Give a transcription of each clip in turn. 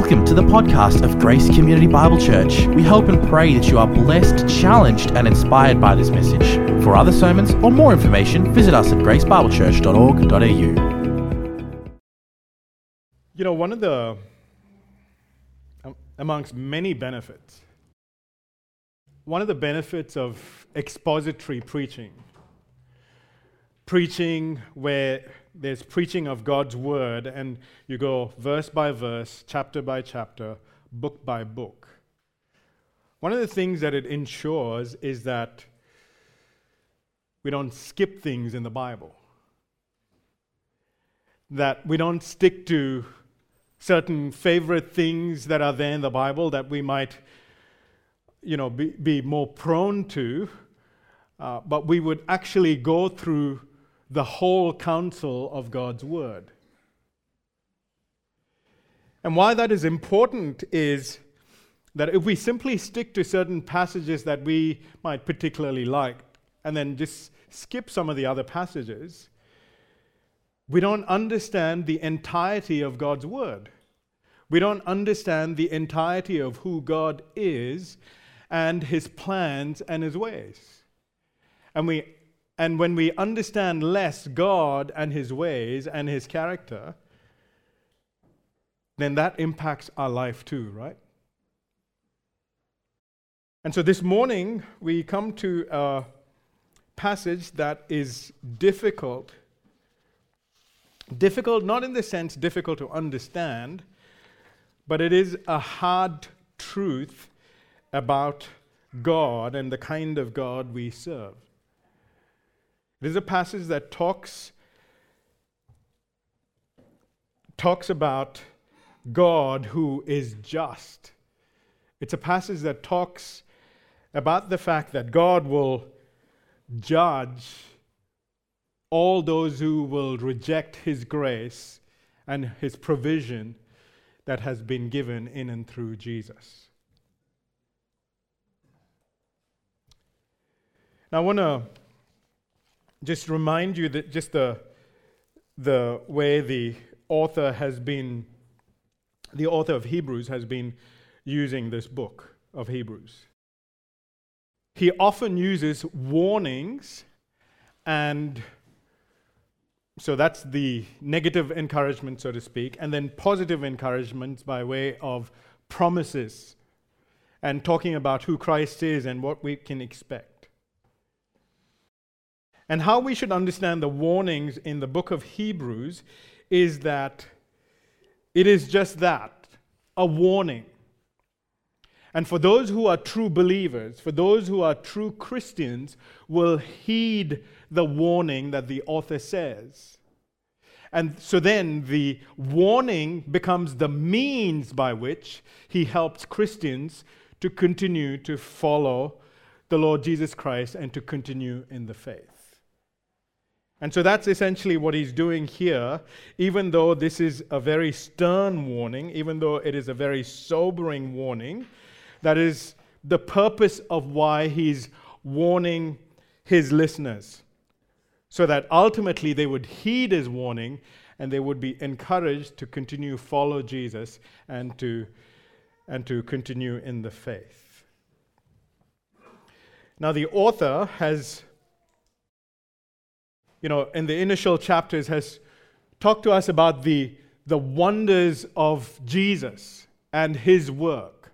Welcome to the podcast of Grace Community Bible Church. We hope and pray that you are blessed, challenged, and inspired by this message. For other sermons or more information, visit us at gracebiblechurch.org.au. You know, one of the, amongst many benefits, one of the benefits of expository preaching, preaching where there's preaching of God's word, and you go verse by verse, chapter by chapter, book by book. One of the things that it ensures is that we don't skip things in the Bible, that we don't stick to certain favorite things that are there in the Bible that we might, you know, be, be more prone to, uh, but we would actually go through the whole counsel of God's Word. And why that is important is that if we simply stick to certain passages that we might particularly like and then just skip some of the other passages, we don't understand the entirety of God's Word. We don't understand the entirety of who God is and His plans and His ways. And we and when we understand less God and His ways and His character, then that impacts our life too, right? And so this morning, we come to a passage that is difficult. Difficult, not in the sense difficult to understand, but it is a hard truth about God and the kind of God we serve. It is a passage that talks, talks about God who is just. It's a passage that talks about the fact that God will judge all those who will reject his grace and his provision that has been given in and through Jesus. Now, I want to just remind you that just the, the way the author has been, the author of Hebrews has been using this book of Hebrews. He often uses warnings, and so that's the negative encouragement, so to speak, and then positive encouragements by way of promises and talking about who Christ is and what we can expect. And how we should understand the warnings in the book of Hebrews is that it is just that a warning. And for those who are true believers, for those who are true Christians, will heed the warning that the author says. And so then the warning becomes the means by which he helps Christians to continue to follow the Lord Jesus Christ and to continue in the faith. And so that's essentially what he's doing here, even though this is a very stern warning, even though it is a very sobering warning. That is the purpose of why he's warning his listeners, so that ultimately they would heed his warning and they would be encouraged to continue follow Jesus and to, and to continue in the faith. Now, the author has you know, in the initial chapters has talked to us about the, the wonders of Jesus and his work,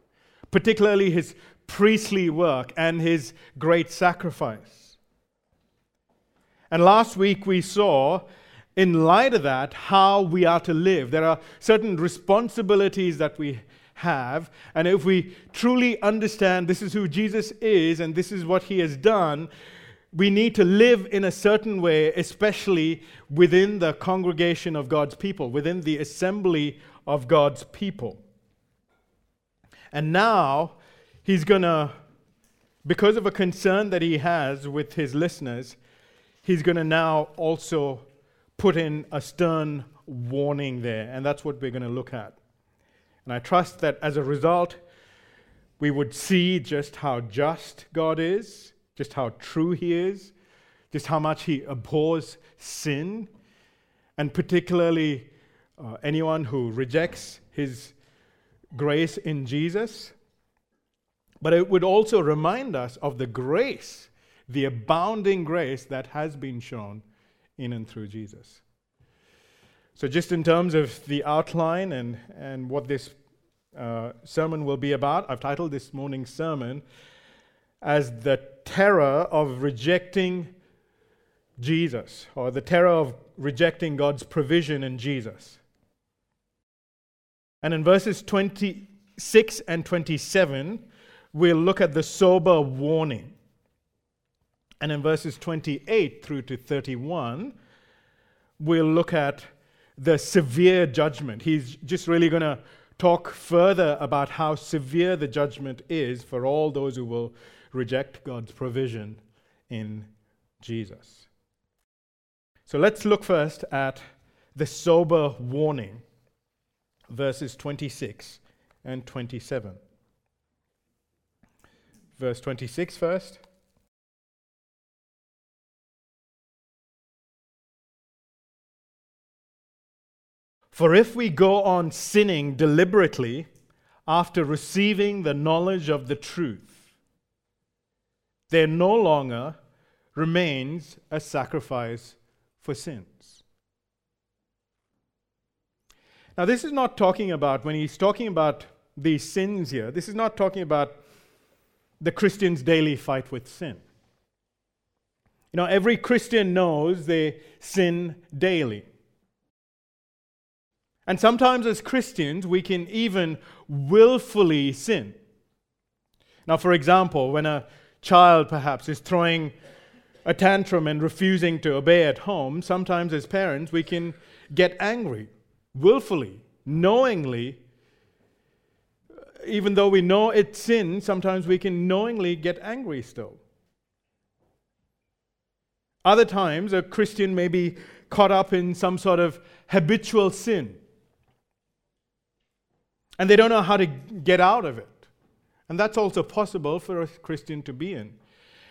particularly his priestly work and his great sacrifice. And last week we saw, in light of that, how we are to live. There are certain responsibilities that we have. And if we truly understand this is who Jesus is and this is what he has done, we need to live in a certain way, especially within the congregation of God's people, within the assembly of God's people. And now he's going to, because of a concern that he has with his listeners, he's going to now also put in a stern warning there. And that's what we're going to look at. And I trust that as a result, we would see just how just God is just how true he is, just how much he abhors sin, and particularly uh, anyone who rejects his grace in Jesus, but it would also remind us of the grace, the abounding grace that has been shown in and through Jesus. So, just in terms of the outline and, and what this uh, sermon will be about, I've titled this morning's sermon as The Terror of Rejecting Jesus, or the terror of rejecting God's provision in Jesus. And in verses 26 and 27, we'll look at the sober warning. And in verses 28 through to 31, we'll look at the severe judgment. He's just really going to talk further about how severe the judgment is for all those who will reject God's provision in Jesus. So let's look first at the sober warning, verses 26 and 27. Verse 26 first. For if we go on sinning deliberately after receiving the knowledge of the truth, there no longer remains a sacrifice for sins. Now, this is not talking about, when he's talking about these sins here, this is not talking about the Christian's daily fight with sin. You know, every Christian knows they sin daily. And sometimes as Christians, we can even willfully sin. Now, for example, when a child perhaps is throwing a tantrum and refusing to obey at home, sometimes as parents we can get angry, willfully, knowingly. Even though we know it's sin, sometimes we can knowingly get angry still. Other times, a Christian may be caught up in some sort of habitual sin. And they don't know how to get out of it. And that's also possible for a Christian to be in.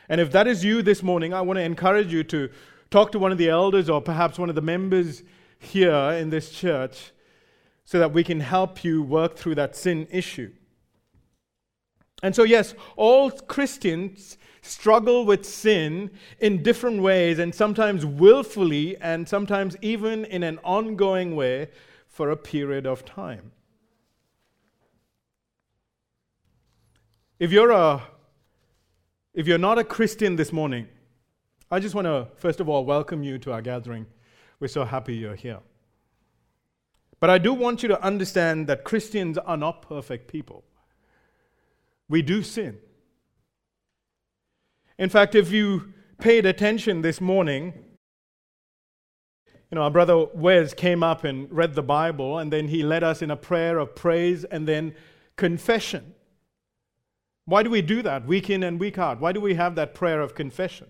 And if that is you this morning, I want to encourage you to talk to one of the elders or perhaps one of the members here in this church so that we can help you work through that sin issue. And so, yes, all Christians struggle with sin in different ways and sometimes willfully and sometimes even in an ongoing way for a period of time. If you're a if you're not a Christian this morning, I just want to, first of all, welcome you to our gathering. We're so happy you're here. But I do want you to understand that Christians are not perfect people. We do sin. In fact, if you paid attention this morning, you know, our brother Wes came up and read the Bible, and then he led us in a prayer of praise and then confession. Why do we do that week in and week out? Why do we have that prayer of confession?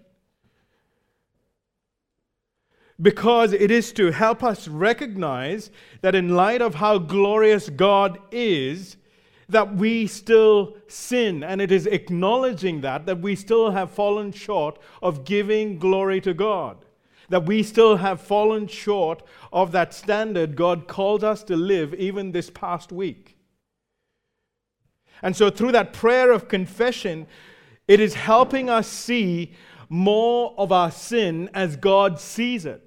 Because it is to help us recognize that in light of how glorious God is, that we still sin. And it is acknowledging that, that we still have fallen short of giving glory to God. That we still have fallen short of that standard God called us to live even this past week. And so, through that prayer of confession, it is helping us see more of our sin as God sees it.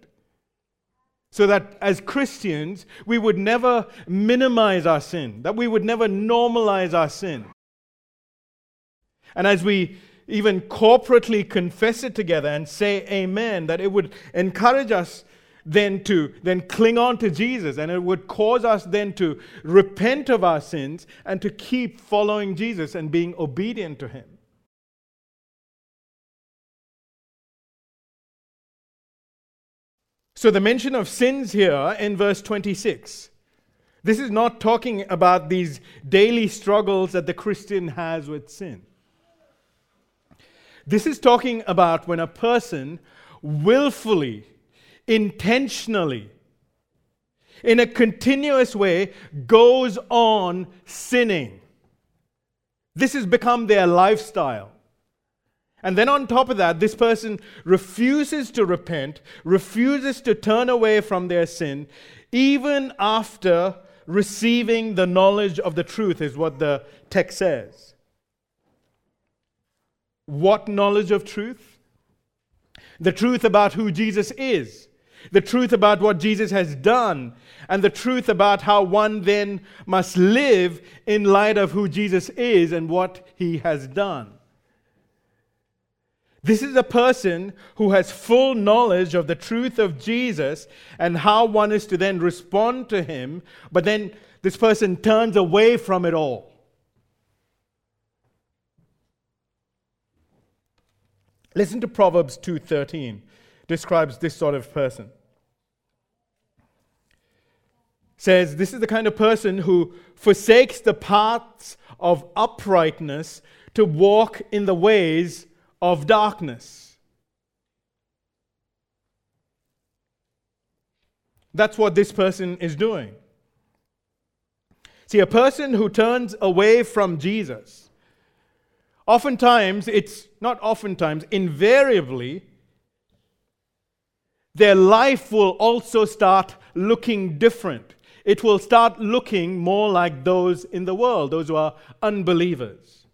So that as Christians, we would never minimize our sin, that we would never normalize our sin. And as we even corporately confess it together and say amen, that it would encourage us then to then cling on to Jesus and it would cause us then to repent of our sins and to keep following Jesus and being obedient to him. So the mention of sins here in verse 26 this is not talking about these daily struggles that the Christian has with sin. This is talking about when a person willfully intentionally, in a continuous way, goes on sinning. This has become their lifestyle. And then on top of that, this person refuses to repent, refuses to turn away from their sin, even after receiving the knowledge of the truth, is what the text says. What knowledge of truth? The truth about who Jesus is, the truth about what Jesus has done, and the truth about how one then must live in light of who Jesus is and what he has done. This is a person who has full knowledge of the truth of Jesus and how one is to then respond to him, but then this person turns away from it all. Listen to Proverbs 2:13 describes this sort of person. Says this is the kind of person who forsakes the paths of uprightness to walk in the ways of darkness. That's what this person is doing. See, a person who turns away from Jesus, oftentimes, it's not oftentimes, invariably, their life will also start looking different. It will start looking more like those in the world, those who are unbelievers.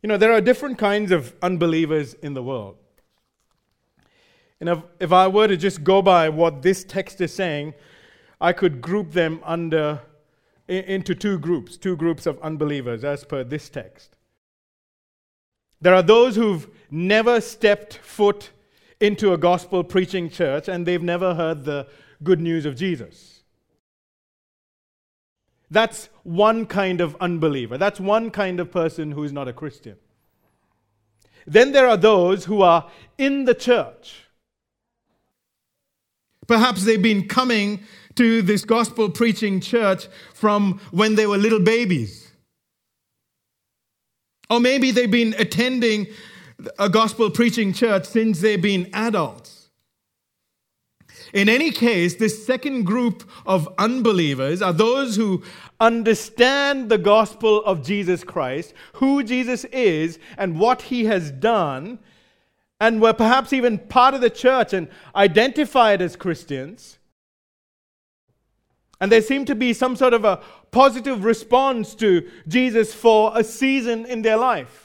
You know, there are different kinds of unbelievers in the world. And if, if I were to just go by what this text is saying, I could group them under into two groups, two groups of unbelievers as per this text. There are those who've never stepped foot into a gospel preaching church and they've never heard the good news of Jesus. That's one kind of unbeliever. That's one kind of person who is not a Christian. Then there are those who are in the church. Perhaps they've been coming to this gospel preaching church from when they were little babies. Or maybe they've been attending a gospel preaching church since they've been adults. In any case, this second group of unbelievers are those who understand the gospel of Jesus Christ, who Jesus is, and what he has done, and were perhaps even part of the church and identified as Christians. And there seemed to be some sort of a positive response to Jesus for a season in their life.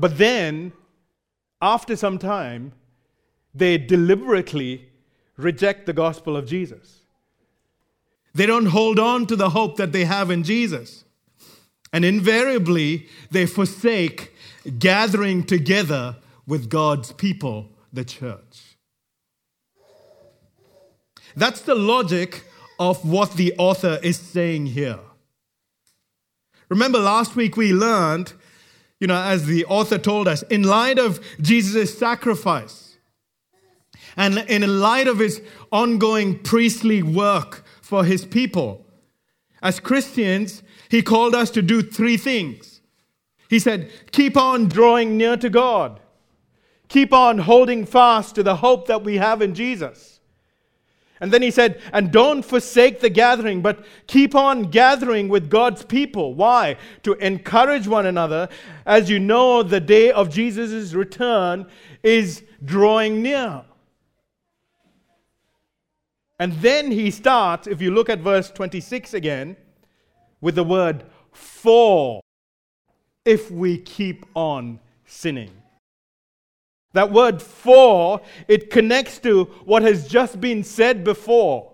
But then, after some time, they deliberately reject the gospel of Jesus. They don't hold on to the hope that they have in Jesus. And invariably, they forsake gathering together with God's people, the church. That's the logic of what the author is saying here. Remember, last week we learned, you know, as the author told us, in light of Jesus' sacrifice, and in light of his ongoing priestly work for his people. As Christians, he called us to do three things. He said, Keep on drawing near to God, keep on holding fast to the hope that we have in Jesus. And then he said, And don't forsake the gathering, but keep on gathering with God's people. Why? To encourage one another as you know the day of Jesus' return is drawing near. And then he starts, if you look at verse 26 again, with the word for if we keep on sinning. That word for, it connects to what has just been said before.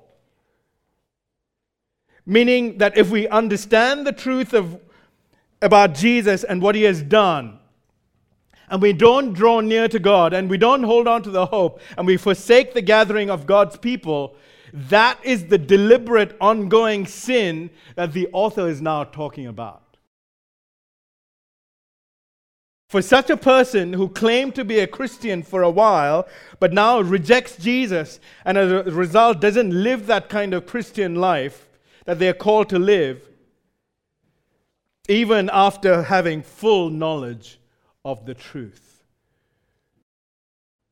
Meaning that if we understand the truth of, about Jesus and what he has done, and we don't draw near to God, and we don't hold on to the hope, and we forsake the gathering of God's people, that is the deliberate, ongoing sin that the author is now talking about. For such a person who claimed to be a Christian for a while, but now rejects Jesus and as a result doesn't live that kind of Christian life that they are called to live, even after having full knowledge of the truth.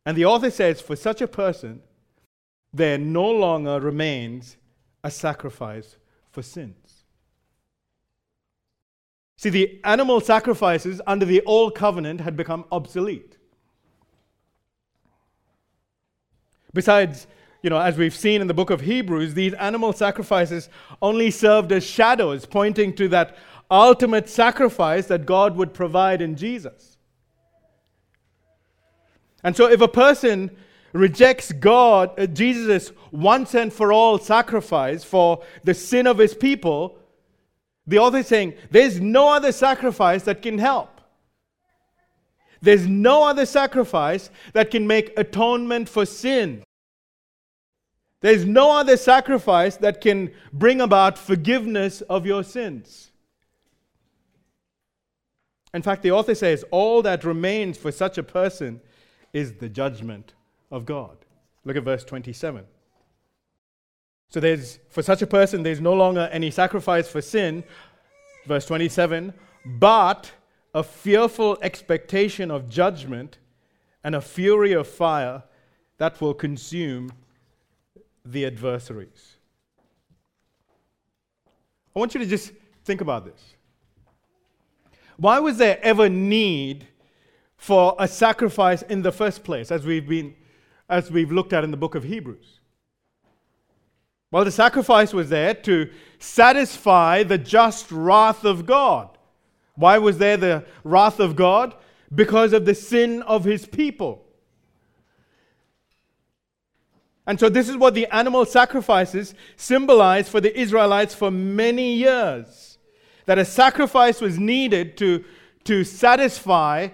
And the author says, for such a person, there no longer remains a sacrifice for sins. See, the animal sacrifices under the old covenant had become obsolete. Besides, you know, as we've seen in the book of Hebrews, these animal sacrifices only served as shadows, pointing to that ultimate sacrifice that God would provide in Jesus. And so, if a person rejects God, uh, Jesus' once and for all sacrifice for the sin of his people, the author is saying there's no other sacrifice that can help. There's no other sacrifice that can make atonement for sin. There's no other sacrifice that can bring about forgiveness of your sins. In fact, the author says all that remains for such a person is the judgment of God. Look at verse 27. So there's for such a person there's no longer any sacrifice for sin, verse 27, but a fearful expectation of judgment and a fury of fire that will consume the adversaries. I want you to just think about this. Why was there ever need for a sacrifice in the first place, as we've been as we've looked at in the book of Hebrews? Well, the sacrifice was there to satisfy the just wrath of God. Why was there the wrath of God? Because of the sin of his people. And so, this is what the animal sacrifices symbolized for the Israelites for many years that a sacrifice was needed to, to satisfy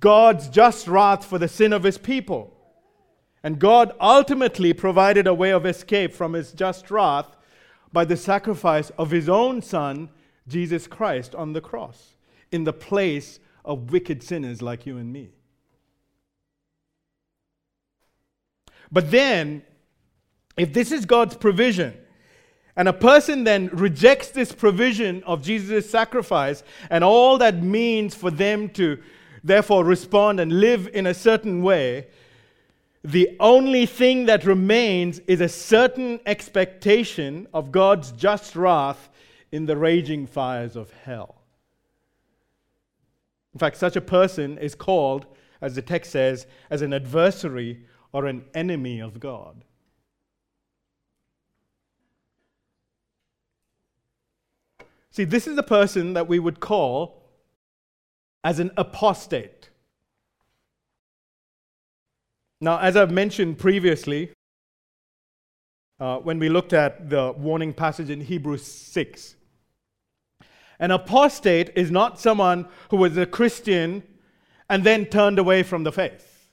God's just wrath for the sin of his people. And God ultimately provided a way of escape from his just wrath by the sacrifice of his own Son, Jesus Christ, on the cross in the place of wicked sinners like you and me. But then, if this is God's provision, and a person then rejects this provision of Jesus' sacrifice and all that means for them to therefore respond and live in a certain way, the only thing that remains is a certain expectation of God's just wrath in the raging fires of hell. In fact, such a person is called, as the text says, as an adversary or an enemy of God. See, this is the person that we would call as an apostate. Now, as I've mentioned previously, uh, when we looked at the warning passage in Hebrews 6, an apostate is not someone who was a Christian and then turned away from the faith.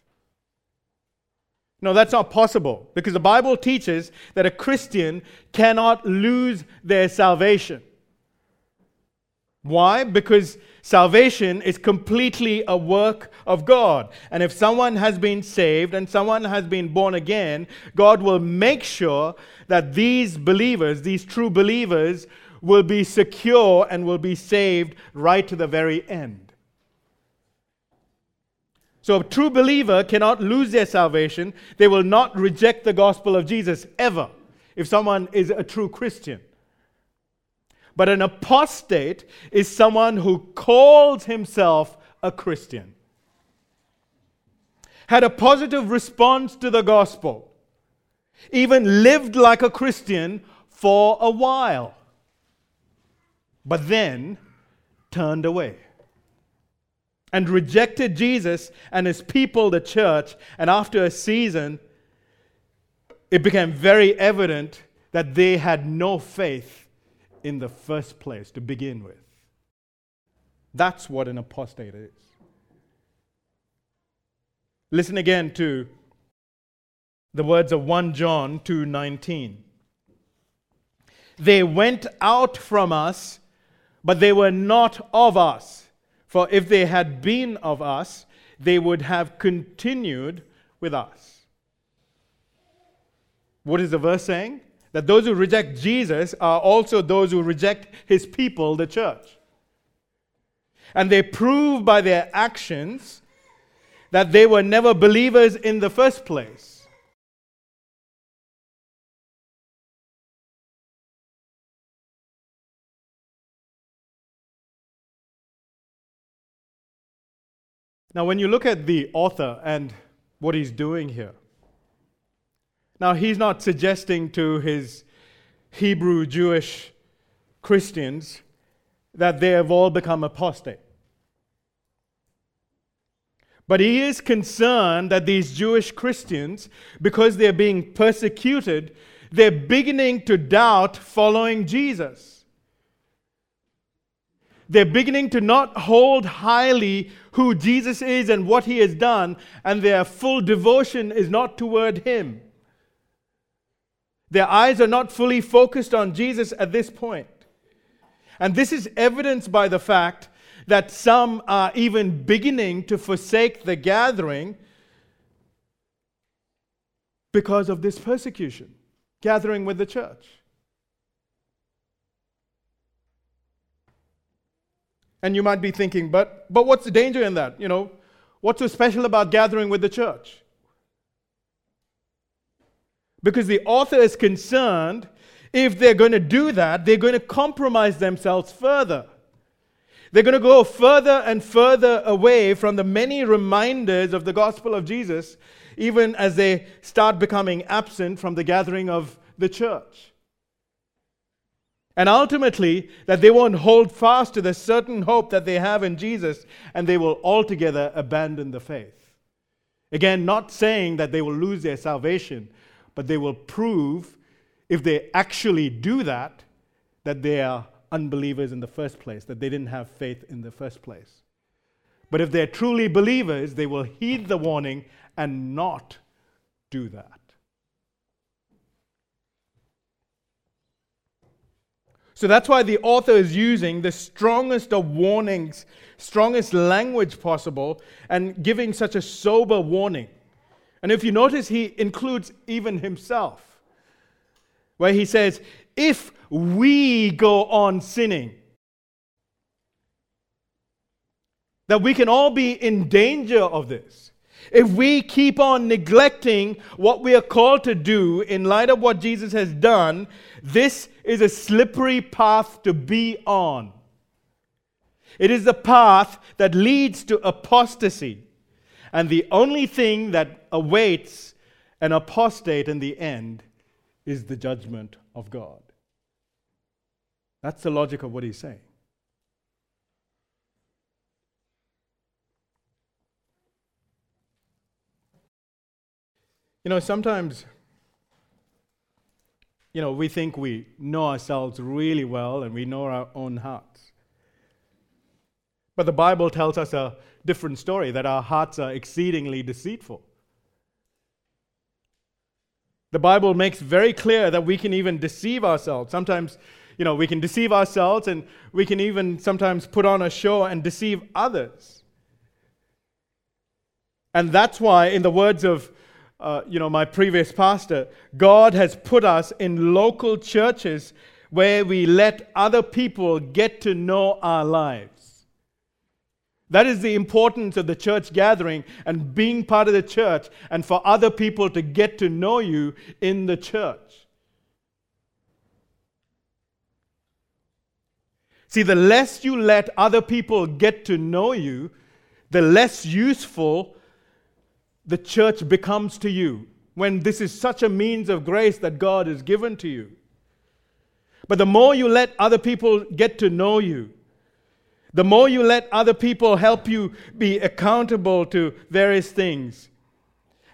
No, that's not possible because the Bible teaches that a Christian cannot lose their salvation. Why? Because salvation is completely a work of God. And if someone has been saved and someone has been born again, God will make sure that these believers, these true believers, will be secure and will be saved right to the very end. So, a true believer cannot lose their salvation. They will not reject the gospel of Jesus ever if someone is a true Christian. But an apostate is someone who calls himself a Christian, had a positive response to the gospel, even lived like a Christian for a while. But then turned away and rejected Jesus and his people, the church. And after a season, it became very evident that they had no faith in the first place to begin with. That's what an apostate is. Listen again to the words of 1 John 2:19. They went out from us but they were not of us. For if they had been of us, they would have continued with us. What is the verse saying? That those who reject Jesus are also those who reject his people, the church. And they prove by their actions that they were never believers in the first place. Now, when you look at the author and what he's doing here, Now, he's not suggesting to his Hebrew Jewish Christians that they have all become apostate. But he is concerned that these Jewish Christians, because they're being persecuted, they're beginning to doubt following Jesus. They're beginning to not hold highly who Jesus is and what he has done, and their full devotion is not toward him. Their eyes are not fully focused on Jesus at this point. And this is evidenced by the fact that some are even beginning to forsake the gathering because of this persecution, gathering with the church. And you might be thinking, but, but what's the danger in that? You know, what's so special about gathering with the church? Because the author is concerned if they're going to do that, they're going to compromise themselves further. They're going to go further and further away from the many reminders of the gospel of Jesus, even as they start becoming absent from the gathering of the church. And ultimately, that they won't hold fast to the certain hope that they have in Jesus, and they will altogether abandon the faith. Again, not saying that they will lose their salvation, but they will prove, if they actually do that, that they are unbelievers in the first place, that they didn't have faith in the first place. But if they're truly believers, they will heed the warning and not do that. So that's why the author is using the strongest of warnings, strongest language possible, and giving such a sober warning. And if you notice, he includes even himself, where he says, If we go on sinning, that we can all be in danger of this. If we keep on neglecting what we are called to do in light of what Jesus has done, this is a slippery path to be on. It is the path that leads to apostasy. And the only thing that awaits an apostate in the end is the judgment of God. That's the logic of what he's saying. You know, sometimes, you know, we think we know ourselves really well and we know our own hearts. But the Bible tells us a different story that our hearts are exceedingly deceitful. The Bible makes very clear that we can even deceive ourselves. Sometimes, you know, we can deceive ourselves and we can even sometimes put on a show and deceive others. And that's why, in the words of uh, you know, my previous pastor, God has put us in local churches where we let other people get to know our lives. That is the importance of the church gathering and being part of the church and for other people to get to know you in the church. See, the less you let other people get to know you, the less useful the church becomes to you when this is such a means of grace that God has given to you. But the more you let other people get to know you, the more you let other people help you be accountable to various things,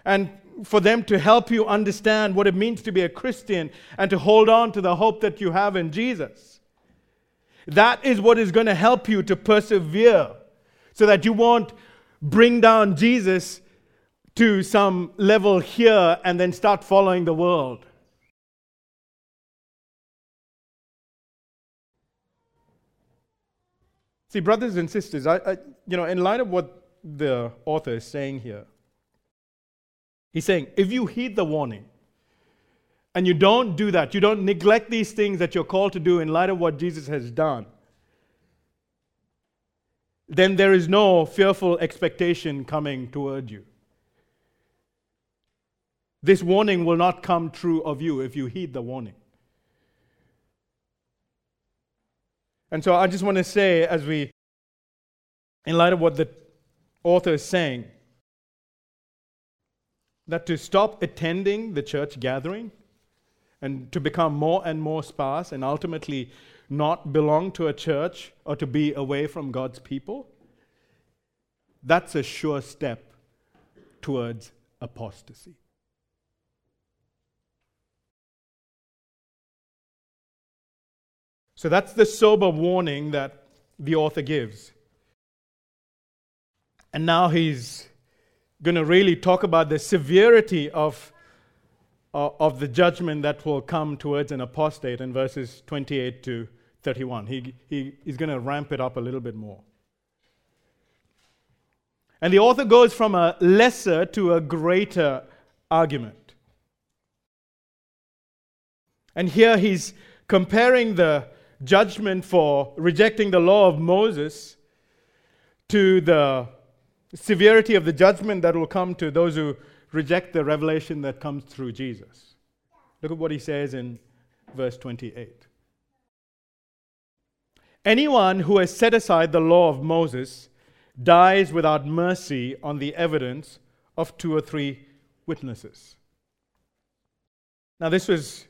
and for them to help you understand what it means to be a Christian and to hold on to the hope that you have in Jesus. That is what is going to help you to persevere so that you won't bring down Jesus to some level here and then start following the world. See, brothers and sisters, I, I, you know, in light of what the author is saying here, he's saying if you heed the warning and you don't do that, you don't neglect these things that you're called to do in light of what Jesus has done, then there is no fearful expectation coming toward you. This warning will not come true of you if you heed the warning. And so I just want to say, as we, in light of what the author is saying, that to stop attending the church gathering and to become more and more sparse and ultimately not belong to a church or to be away from God's people, that's a sure step towards apostasy. So that's the sober warning that the author gives. And now he's going to really talk about the severity of, uh, of the judgment that will come towards an apostate in verses 28 to 31. He, he, he's going to ramp it up a little bit more. And the author goes from a lesser to a greater argument. And here he's comparing the judgment for rejecting the law of Moses to the severity of the judgment that will come to those who reject the revelation that comes through Jesus. Look at what he says in verse 28. Anyone who has set aside the law of Moses dies without mercy on the evidence of two or three witnesses. Now, this was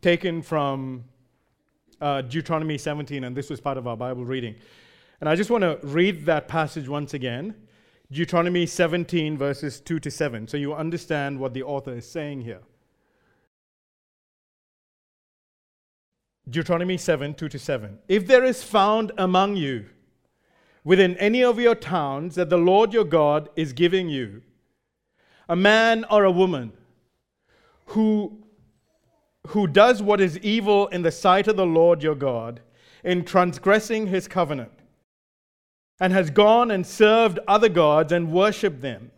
taken from uh, Deuteronomy 17, and this was part of our Bible reading. And I just want to read that passage once again Deuteronomy 17, verses 2 to 7, so you understand what the author is saying here. Deuteronomy 7, 2 to 7. If there is found among you, within any of your towns that the Lord your God is giving you, a man or a woman who, who does what is evil in the sight of the Lord your God, in transgressing his covenant, and has gone and served other gods and worshipped them,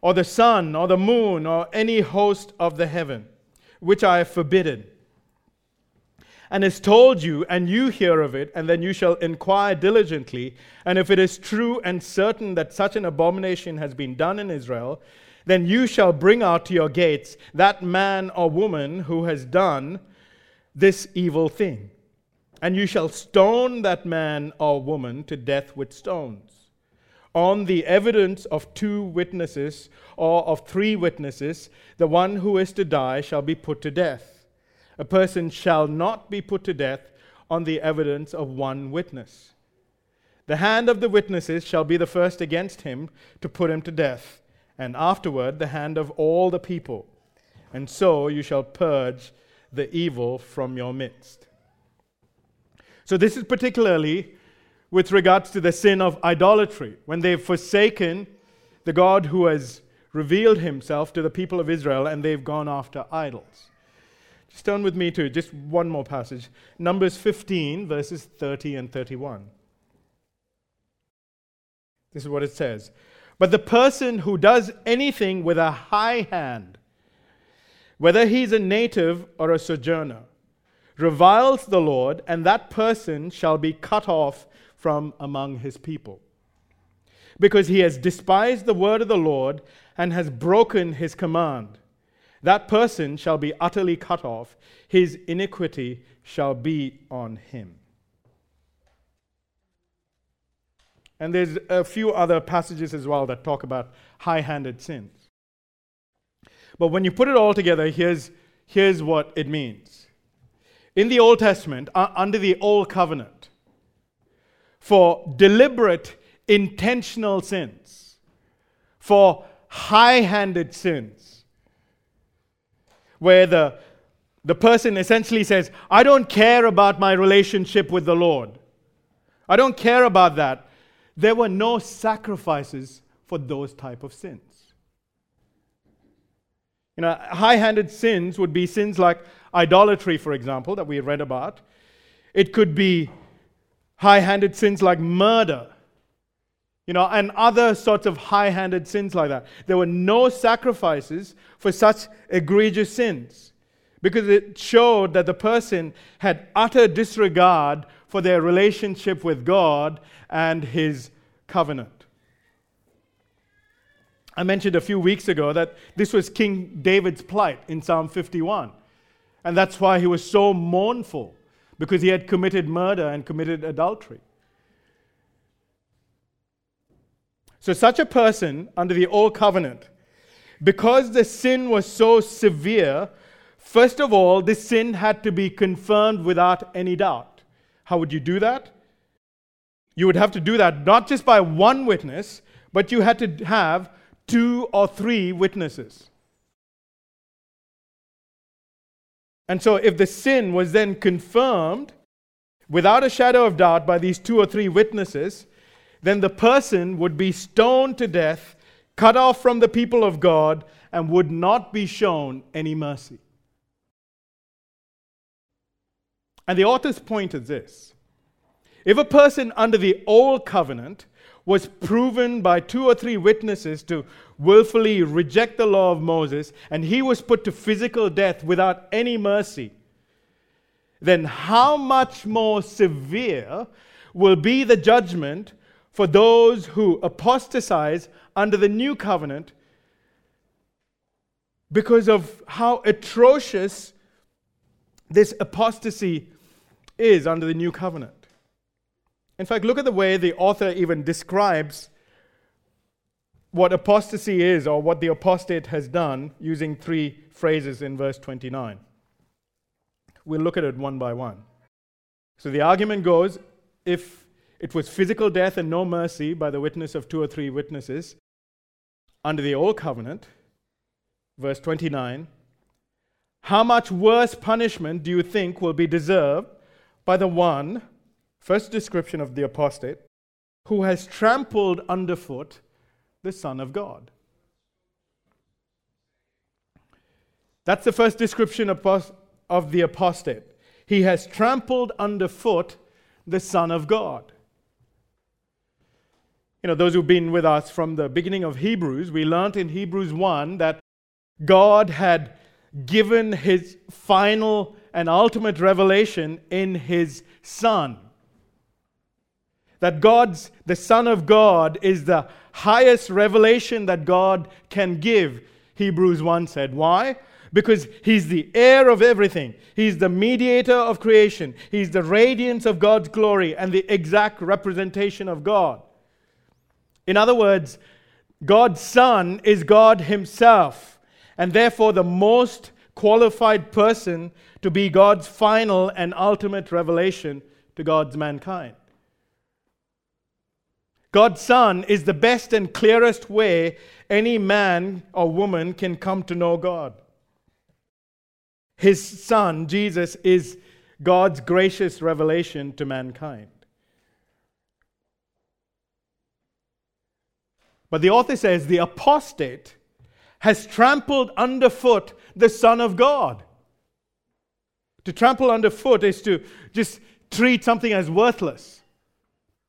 or the sun, or the moon, or any host of the heaven, which I have forbidden, and has told you, and you hear of it, and then you shall inquire diligently, and if it is true and certain that such an abomination has been done in Israel, then you shall bring out to your gates that man or woman who has done this evil thing and you shall stone that man or woman to death with stones. On the evidence of two witnesses or of three witnesses, the one who is to die shall be put to death. A person shall not be put to death on the evidence of one witness. The hand of the witnesses shall be the first against him to put him to death, and afterward the hand of all the people. And so you shall purge the evil from your midst. So, this is particularly with regards to the sin of idolatry, when they've forsaken the God who has revealed himself to the people of Israel and they've gone after idols. Just turn with me to just one more passage Numbers 15, verses 30 and 31. This is what it says. But the person who does anything with a high hand, whether he's a native or a sojourner, reviles the Lord, and that person shall be cut off from among his people. Because he has despised the word of the Lord and has broken his command. That person shall be utterly cut off, his iniquity shall be on him. And there's a few other passages as well that talk about high handed sins. But when you put it all together, here's, here's what it means in the Old Testament, uh, under the Old Covenant, for deliberate, intentional sins, for high handed sins, where the, the person essentially says, I don't care about my relationship with the Lord. I don't care about that. There were no sacrifices for those type of sins. You know, high handed sins would be sins like idolatry, for example, that we read about. It could be high handed sins like murder, you know, and other sorts of high handed sins like that. There were no sacrifices for such egregious sins because it showed that the person had utter disregard for their relationship with God and his covenant. I mentioned a few weeks ago that this was King David's plight in Psalm 51. And that's why he was so mournful, because he had committed murder and committed adultery. So, such a person under the old covenant, because the sin was so severe, first of all, this sin had to be confirmed without any doubt. How would you do that? You would have to do that not just by one witness, but you had to have two or three witnesses. And so, if the sin was then confirmed without a shadow of doubt by these two or three witnesses, then the person would be stoned to death, cut off from the people of God, and would not be shown any mercy. And the author's point is this. If a person under the old covenant was proven by two or three witnesses to willfully reject the law of Moses, and he was put to physical death without any mercy, then how much more severe will be the judgment for those who apostatize under the new covenant because of how atrocious this apostasy is under the new covenant? In fact, look at the way the author even describes what apostasy is or what the apostate has done using three phrases in verse 29. We'll look at it one by one. So the argument goes if it was physical death and no mercy by the witness of two or three witnesses under the old covenant, verse 29, how much worse punishment do you think will be deserved by the one First description of the apostate, who has trampled underfoot the Son of God. That's the first description of the apostate. He has trampled underfoot the Son of God. You know, those who've been with us from the beginning of Hebrews, we learned in Hebrews 1 that God had given his final and ultimate revelation in his Son that God's, the Son of God, is the highest revelation that God can give, Hebrews 1 said. Why? Because he's the heir of everything. He's the mediator of creation. He's the radiance of God's glory and the exact representation of God. In other words, God's Son is God Himself, and therefore the most qualified person to be God's final and ultimate revelation to God's mankind. God's Son is the best and clearest way any man or woman can come to know God. His Son, Jesus, is God's gracious revelation to mankind. But the author says the apostate has trampled underfoot the Son of God. To trample underfoot is to just treat something as worthless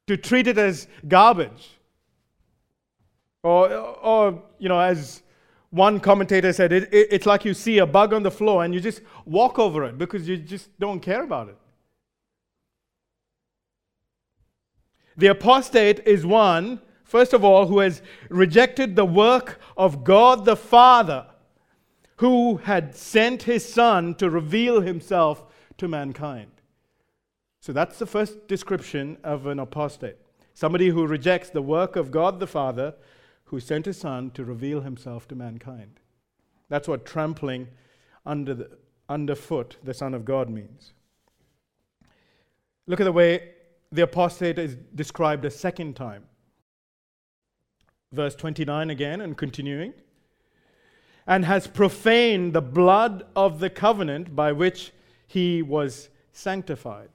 to treat it as garbage. Or, or you know, as one commentator said, it, it, it's like you see a bug on the floor and you just walk over it because you just don't care about it. The apostate is one, first of all, who has rejected the work of God the Father, who had sent his Son to reveal himself to mankind. So that's the first description of an apostate somebody who rejects the work of God the Father, who sent his Son to reveal himself to mankind. That's what trampling under the, underfoot the Son of God means. Look at the way the apostate is described a second time. Verse 29 again, and continuing. And has profaned the blood of the covenant by which he was sanctified.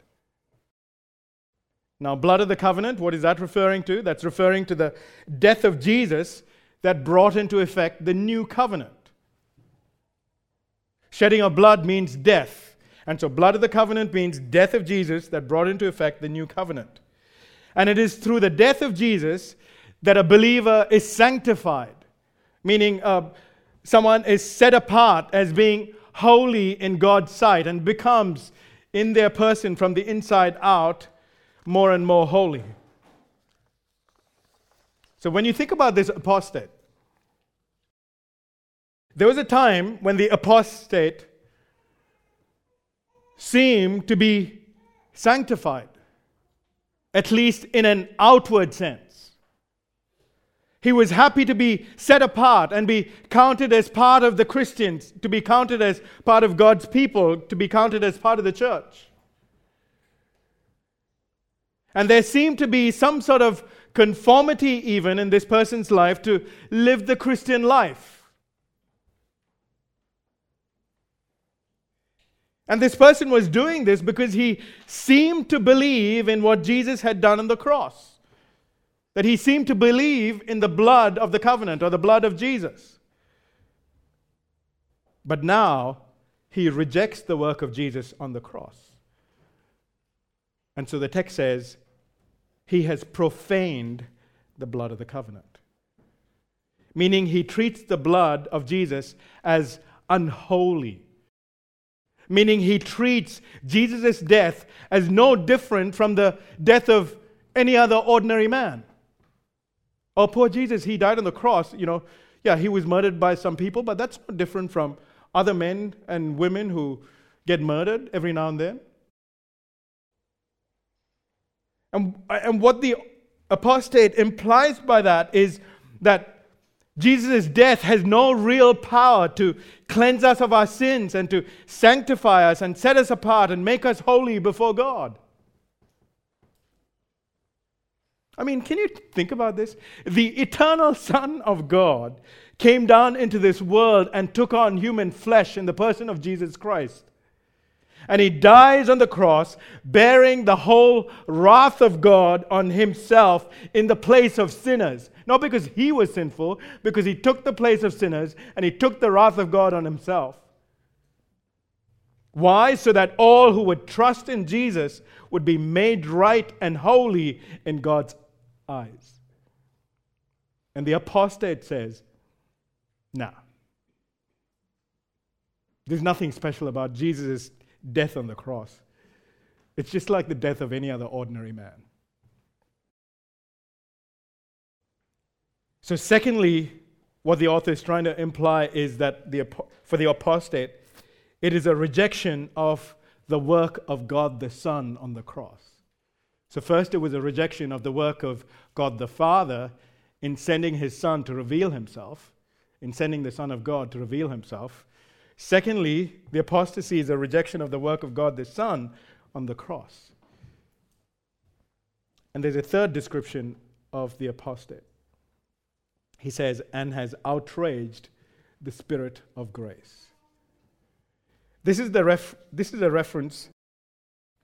Now, blood of the covenant, what is that referring to? That's referring to the death of Jesus that brought into effect the new covenant. Shedding of blood means death. And so, blood of the covenant means death of Jesus that brought into effect the new covenant. And it is through the death of Jesus that a believer is sanctified, meaning uh, someone is set apart as being holy in God's sight and becomes in their person from the inside out more and more holy. So when you think about this apostate, there was a time when the apostate seemed to be sanctified, at least in an outward sense. He was happy to be set apart and be counted as part of the Christians, to be counted as part of God's people, to be counted as part of the church. And there seemed to be some sort of conformity, even in this person's life, to live the Christian life. And this person was doing this because he seemed to believe in what Jesus had done on the cross. That he seemed to believe in the blood of the covenant or the blood of Jesus. But now he rejects the work of Jesus on the cross. And so the text says, he has profaned the blood of the covenant. Meaning he treats the blood of Jesus as unholy. Meaning he treats Jesus' death as no different from the death of any other ordinary man. Oh, poor Jesus, he died on the cross. You know, yeah, he was murdered by some people, but that's not different from other men and women who get murdered every now and then. And, and what the apostate implies by that is that Jesus' death has no real power to cleanse us of our sins and to sanctify us and set us apart and make us holy before God. I mean, can you think about this? The eternal Son of God came down into this world and took on human flesh in the person of Jesus Christ and he dies on the cross, bearing the whole wrath of God on himself in the place of sinners. Not because he was sinful, because he took the place of sinners and he took the wrath of God on himself. Why? So that all who would trust in Jesus would be made right and holy in God's eyes. And the apostate says, nah. There's nothing special about Jesus' death on the cross. It's just like the death of any other ordinary man. So, secondly, what the author is trying to imply is that the, for the apostate, it is a rejection of the work of God the Son on the cross. So, first, it was a rejection of the work of God the Father in sending his Son to reveal himself, in sending the Son of God to reveal himself. Secondly, the apostasy is a rejection of the work of God the Son on the cross. And there's a third description of the apostate. He says, and has outraged the Spirit of grace. This is, the ref- this is a reference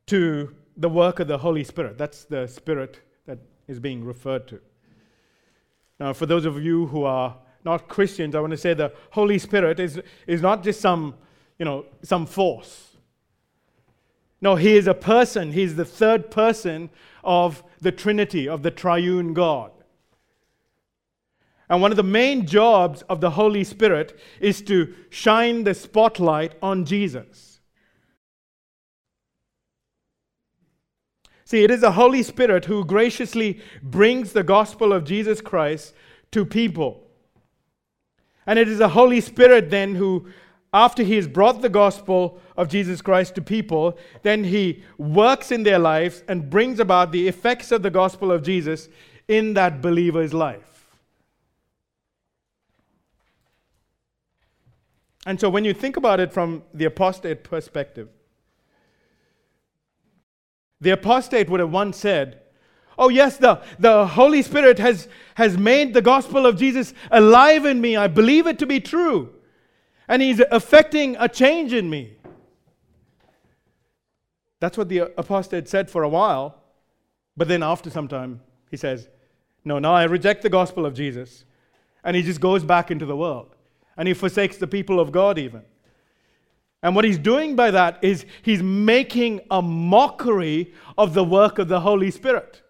to the work of the Holy Spirit. That's the Spirit that is being referred to. Now, for those of you who are not Christians, I want to say the Holy Spirit is, is not just some, you know, some force. No, he is a person. He's the third person of the Trinity, of the triune God. And one of the main jobs of the Holy Spirit is to shine the spotlight on Jesus. See, it is the Holy Spirit who graciously brings the gospel of Jesus Christ to people. And it is the Holy Spirit then who, after he has brought the gospel of Jesus Christ to people, then he works in their lives and brings about the effects of the gospel of Jesus in that believer's life. And so when you think about it from the apostate perspective, the apostate would have once said, Oh, yes, the, the Holy Spirit has, has made the gospel of Jesus alive in me. I believe it to be true. And He's affecting a change in me. That's what the apostate said for a while. But then after some time, he says, No, now I reject the gospel of Jesus. And he just goes back into the world. And he forsakes the people of God, even. And what he's doing by that is he's making a mockery of the work of the Holy Spirit.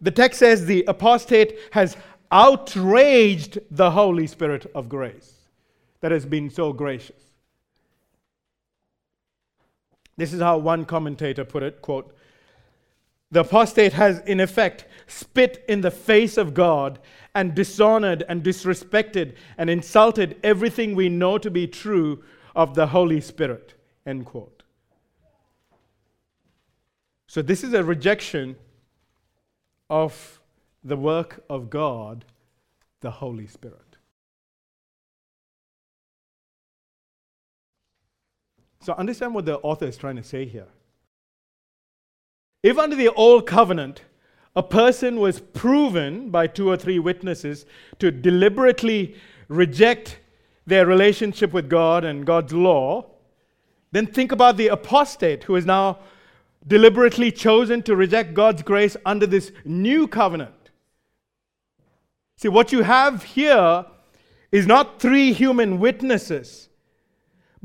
The text says the apostate has outraged the Holy Spirit of grace that has been so gracious. This is how one commentator put it quote, the apostate has, in effect, spit in the face of God and dishonored and disrespected and insulted everything we know to be true of the Holy Spirit. End quote. So, this is a rejection of the work of God, the Holy Spirit. So understand what the author is trying to say here. If under the old covenant, a person was proven by two or three witnesses to deliberately reject their relationship with God and God's law, then think about the apostate who is now deliberately chosen to reject God's grace under this new covenant. See, what you have here is not three human witnesses,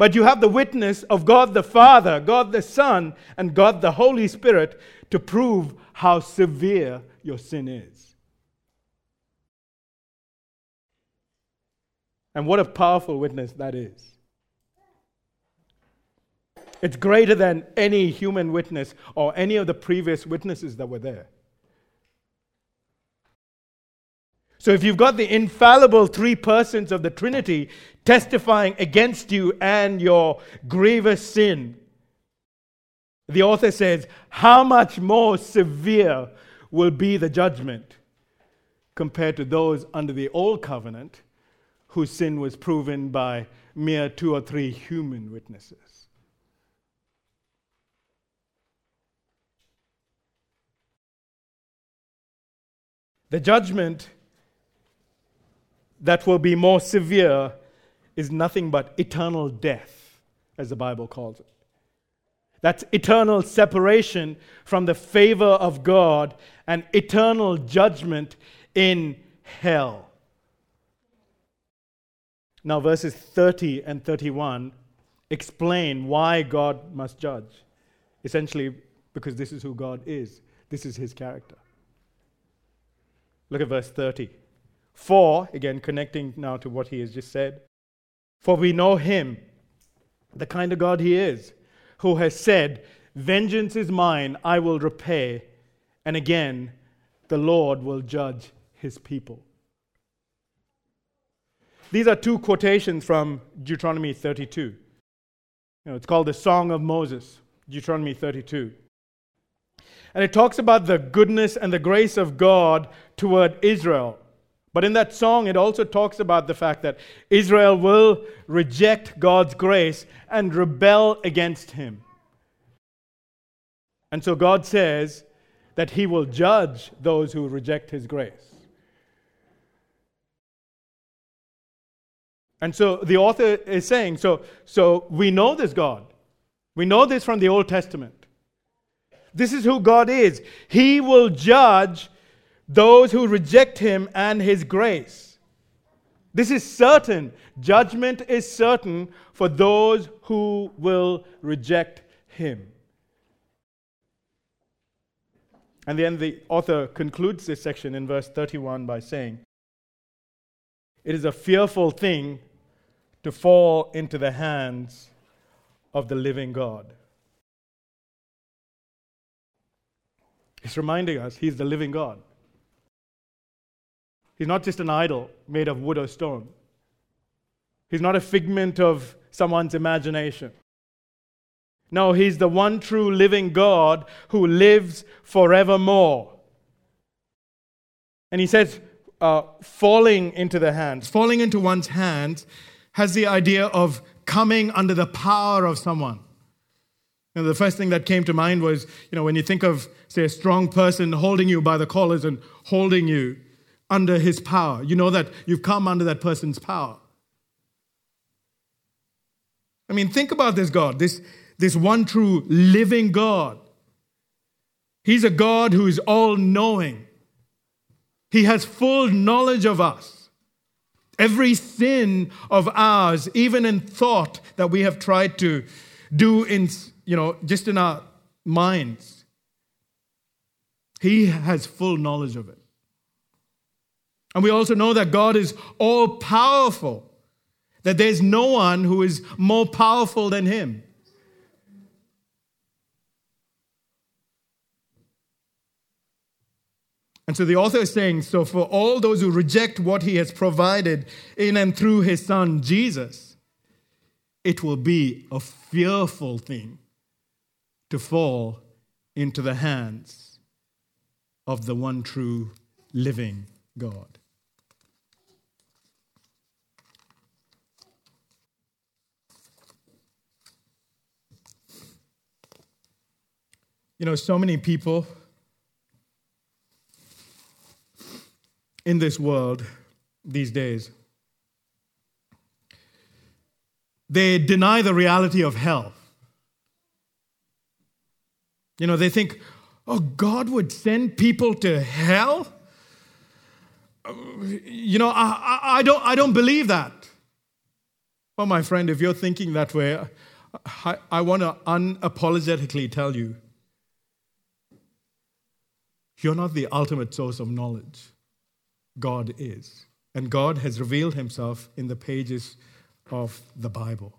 but you have the witness of God the Father, God the Son, and God the Holy Spirit to prove how severe your sin is. And what a powerful witness that is. It's greater than any human witness or any of the previous witnesses that were there. So, if you've got the infallible three persons of the Trinity testifying against you and your grievous sin, the author says, How much more severe will be the judgment compared to those under the old covenant whose sin was proven by mere two or three human witnesses? The judgment that will be more severe is nothing but eternal death, as the Bible calls it. That's eternal separation from the favor of God and eternal judgment in hell. Now, verses 30 and 31 explain why God must judge. Essentially, because this is who God is, this is his character. Look at verse 30. For, again, connecting now to what he has just said, for we know him, the kind of God he is, who has said, Vengeance is mine, I will repay. And again, the Lord will judge his people. These are two quotations from Deuteronomy 32. You know, it's called the Song of Moses, Deuteronomy 32. And it talks about the goodness and the grace of God toward Israel. But in that song, it also talks about the fact that Israel will reject God's grace and rebel against Him. And so God says that He will judge those who reject His grace. And so the author is saying, so, so we know this God. We know this from the Old Testament. This is who God is. He will judge those who reject Him and His grace. This is certain. Judgment is certain for those who will reject Him. And then the author concludes this section in verse 31 by saying, It is a fearful thing to fall into the hands of the living God. He's reminding us he's the living God. He's not just an idol made of wood or stone. He's not a figment of someone's imagination. No, he's the one true living God who lives forevermore. And he says, uh, falling into the hands. Falling into one's hands has the idea of coming under the power of someone. You know, the first thing that came to mind was, you know, when you think of, say, a strong person holding you by the collars and holding you under his power, you know that you've come under that person's power. I mean, think about this God, this, this one true living God. He's a God who is all knowing, He has full knowledge of us. Every sin of ours, even in thought that we have tried to do in you know, just in our minds. He has full knowledge of it. And we also know that God is all powerful, that there's no one who is more powerful than Him. And so the author is saying so for all those who reject what He has provided in and through His Son, Jesus, it will be a fearful thing to fall into the hands of the one true living God. You know, so many people in this world these days, they deny the reality of hell. You know, they think, oh, God would send people to hell? You know, I, I, I don't, I don't believe that. Well, my friend, if you're thinking that way, I, I want to unapologetically tell you you're not the ultimate source of knowledge. God is. And God has revealed himself in the pages of the Bible.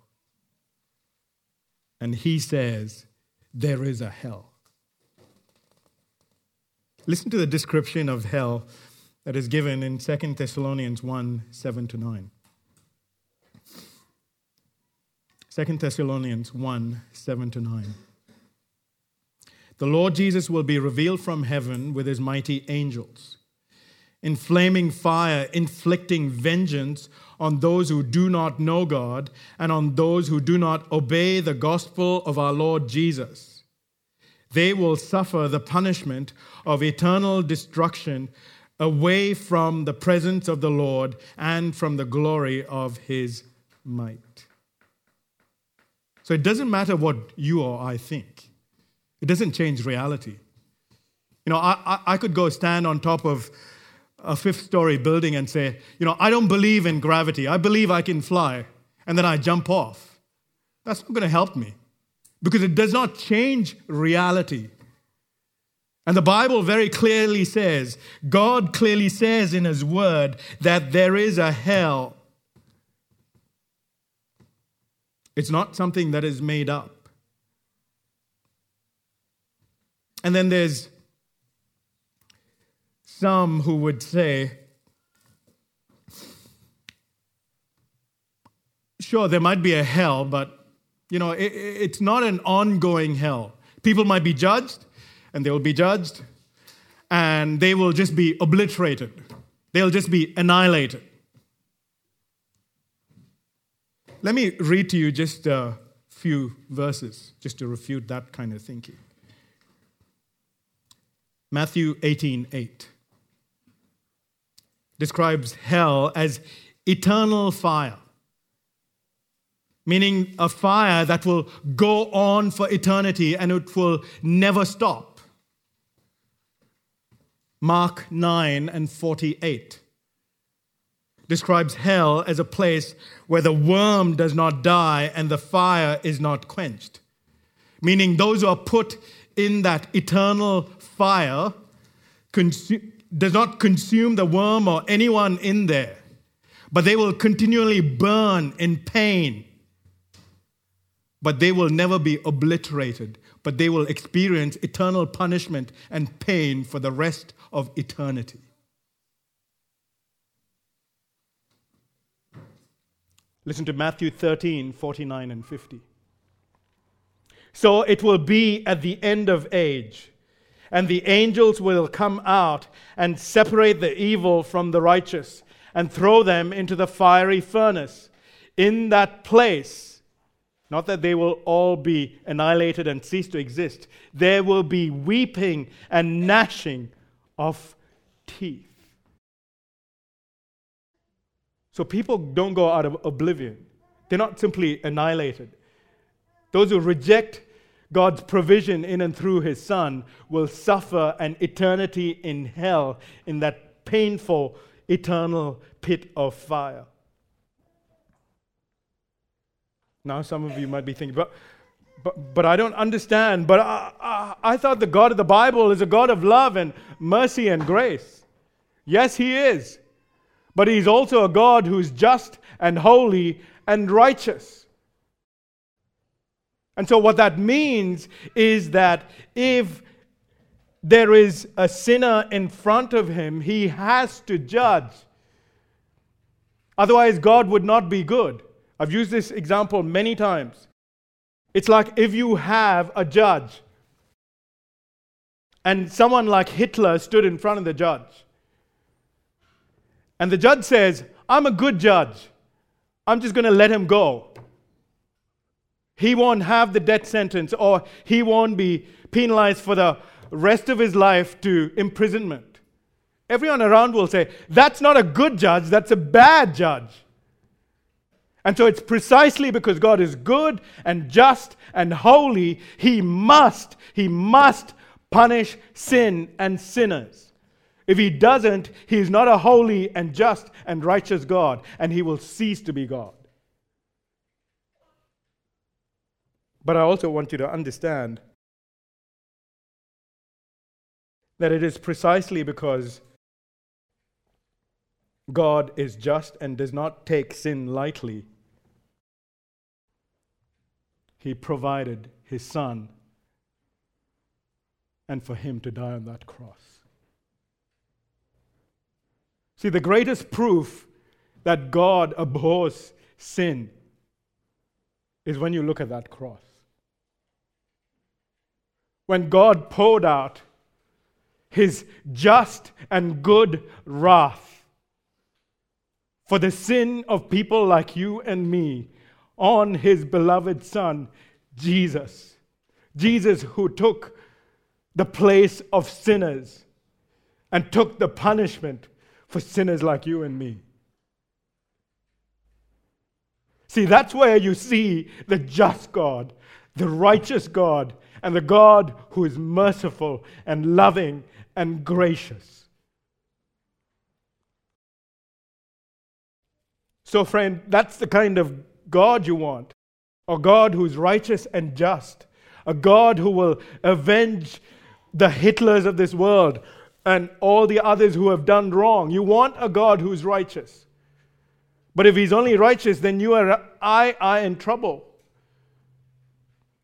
And he says, there is a hell. Listen to the description of hell that is given in 2 Thessalonians 1 7 to 9. 2 Thessalonians 1 7 to 9. The Lord Jesus will be revealed from heaven with his mighty angels, in flaming fire, inflicting vengeance on those who do not know God and on those who do not obey the gospel of our Lord Jesus. They will suffer the punishment of eternal destruction away from the presence of the Lord and from the glory of his might. So it doesn't matter what you or I think. It doesn't change reality. You know, I, I, could go stand on top of a fifth story building and say, you know, I don't believe in gravity. I believe I can fly. And then I jump off. That's not going to help me because it does not change reality. And the Bible very clearly says, God clearly says in His Word that there is a hell. It's not something that is made up. And then there's some who would say, sure, there might be a hell, but you know, it, it's not an ongoing hell. People might be judged, and they will be judged, and they will just be obliterated. They'll just be annihilated. Let me read to you just a few verses just to refute that kind of thinking. Matthew 18 8 describes hell as eternal fire, meaning a fire that will go on for eternity and it will never stop. Mark 9 and 48 describes hell as a place where the worm does not die and the fire is not quenched, meaning those who are put in that eternal fire consu- does not consume the worm or anyone in there, but they will continually burn in pain. But they will never be obliterated, but they will experience eternal punishment and pain for the rest of eternity. Listen to Matthew 13, 49 and 50. So it will be at the end of age, and the angels will come out and separate the evil from the righteous and throw them into the fiery furnace. In that place, not that they will all be annihilated and cease to exist, there will be weeping and gnashing of teeth. So people don't go out of oblivion, they're not simply annihilated. Those who reject God's provision in and through his son will suffer an eternity in hell in that painful eternal pit of fire. Now, some of you might be thinking, but, but, but I don't understand. But I, I, I thought the God of the Bible is a God of love and mercy and grace. Yes, He is. But He's also a God who's just and holy and righteous. And so, what that means is that if there is a sinner in front of him, he has to judge. Otherwise, God would not be good. I've used this example many times. It's like if you have a judge and someone like Hitler stood in front of the judge. And the judge says, I'm a good judge. I'm just going to let him go. He won't have the death sentence or he won't be penalized for the rest of his life to imprisonment. Everyone around will say, That's not a good judge, that's a bad judge. And so it's precisely because God is good and just and holy, He must, He must punish sin and sinners. If He doesn't, He is not a holy and just and righteous God, and He will cease to be God. But I also want you to understand that it is precisely because God is just and does not take sin lightly. He provided his son and for him to die on that cross. See, the greatest proof that God abhors sin is when you look at that cross. When God poured out his just and good wrath for the sin of people like you and me on his beloved Son, Jesus. Jesus, who took the place of sinners and took the punishment for sinners like you and me. See, that's where you see the just God, the righteous God, and the God who is merciful and loving and gracious. So, friend, that's the kind of God you want. A God who's righteous and just. A God who will avenge the Hitlers of this world and all the others who have done wrong. You want a God who's righteous. But if he's only righteous, then you are I are in trouble.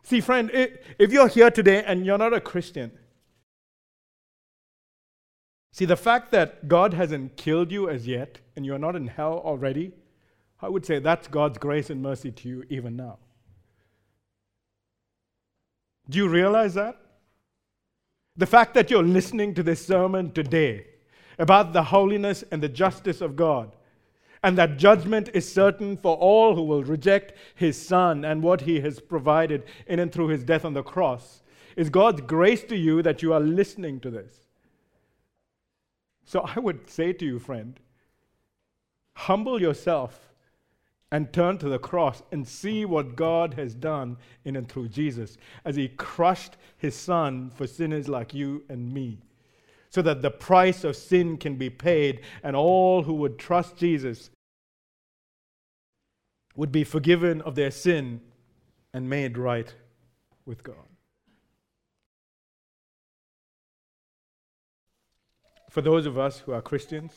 See, friend, if you're here today and you're not a Christian, see, the fact that God hasn't killed you as yet and you're not in hell already, I would say that's God's grace and mercy to you even now. Do you realize that? The fact that you're listening to this sermon today about the holiness and the justice of God and that judgment is certain for all who will reject his son and what he has provided in and through his death on the cross. Is God's grace to you that you are listening to this? So I would say to you, friend, humble yourself and turn to the cross and see what God has done in and through Jesus as he crushed his son for sinners like you and me so that the price of sin can be paid, and all who would trust Jesus would be forgiven of their sin and made right with God. For those of us who are Christians,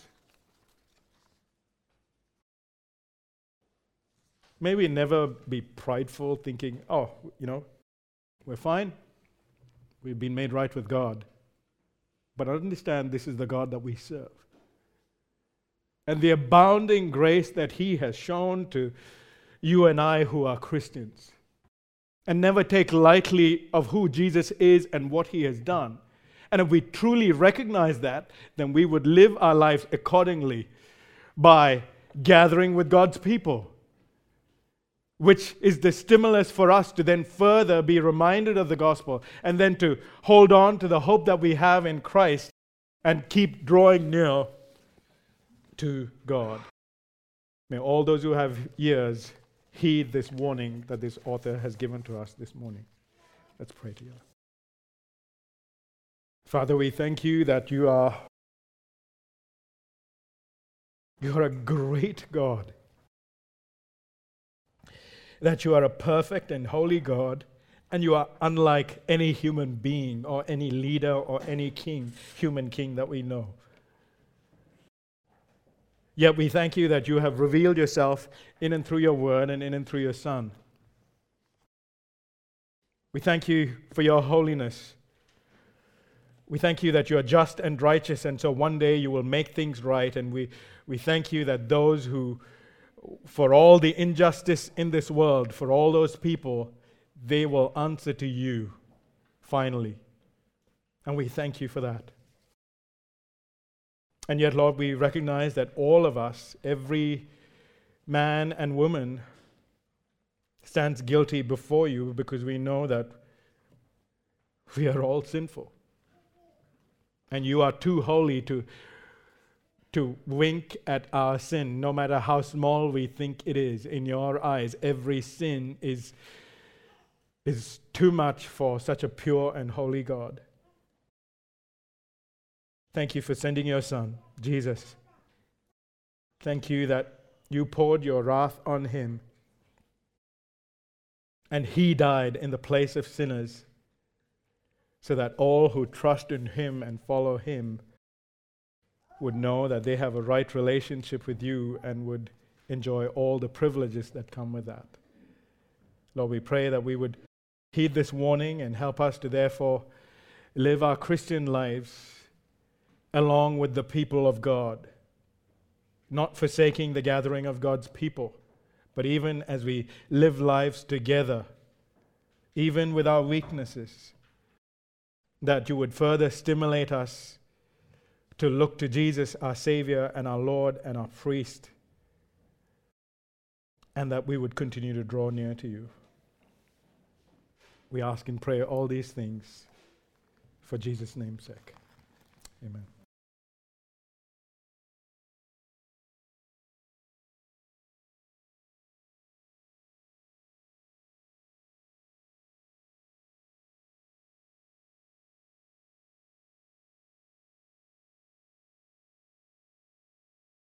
may we never be prideful, thinking, oh, you know, we're fine. We've been made right with God. But I understand this is the God that we serve. And the abounding grace that He has shown to you and I who are Christians. And never take lightly of who Jesus is and what He has done. And if we truly recognize that, then we would live our lives accordingly by gathering with God's people which is the stimulus for us to then further be reminded of the gospel and then to hold on to the hope that we have in Christ and keep drawing near to God. May all those who have ears heed this warning that this author has given to us this morning. Let's pray together. Father, we thank you that you are you are a great God that you are a perfect and holy God, and you are unlike any human being or any leader or any king, human king that we know. Yet we thank you that you have revealed yourself in and through your word and in and through your Son. We thank you for your holiness. We thank you that you are just and righteous, and so one day you will make things right. And we, we thank you that those who for all the injustice in this world, for all those people, they will answer to you finally. And we thank you for that. And yet, Lord, we recognize that all of us, every man and woman, stands guilty before you because we know that we are all sinful. And you are too holy to, to wink at our sin, no matter how small we think it is. In your eyes, every sin is, is too much for such a pure and holy God. Thank you for sending your Son, Jesus. Thank you that you poured your wrath on him and he died in the place of sinners so that all who trust in him and follow him would know that they have a right relationship with you and would enjoy all the privileges that come with that. Lord, we pray that we would heed this warning and help us to therefore live our Christian lives along with the people of God, not forsaking the gathering of God's people, but even as we live lives together, even with our weaknesses, that you would further stimulate us to look to Jesus, our Savior and our Lord and our priest, and that we would continue to draw near to you. We ask in prayer all these things for Jesus' name's sake. Amen.